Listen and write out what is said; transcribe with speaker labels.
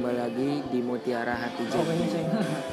Speaker 1: kembali lagi di Mutiara Hati Jati.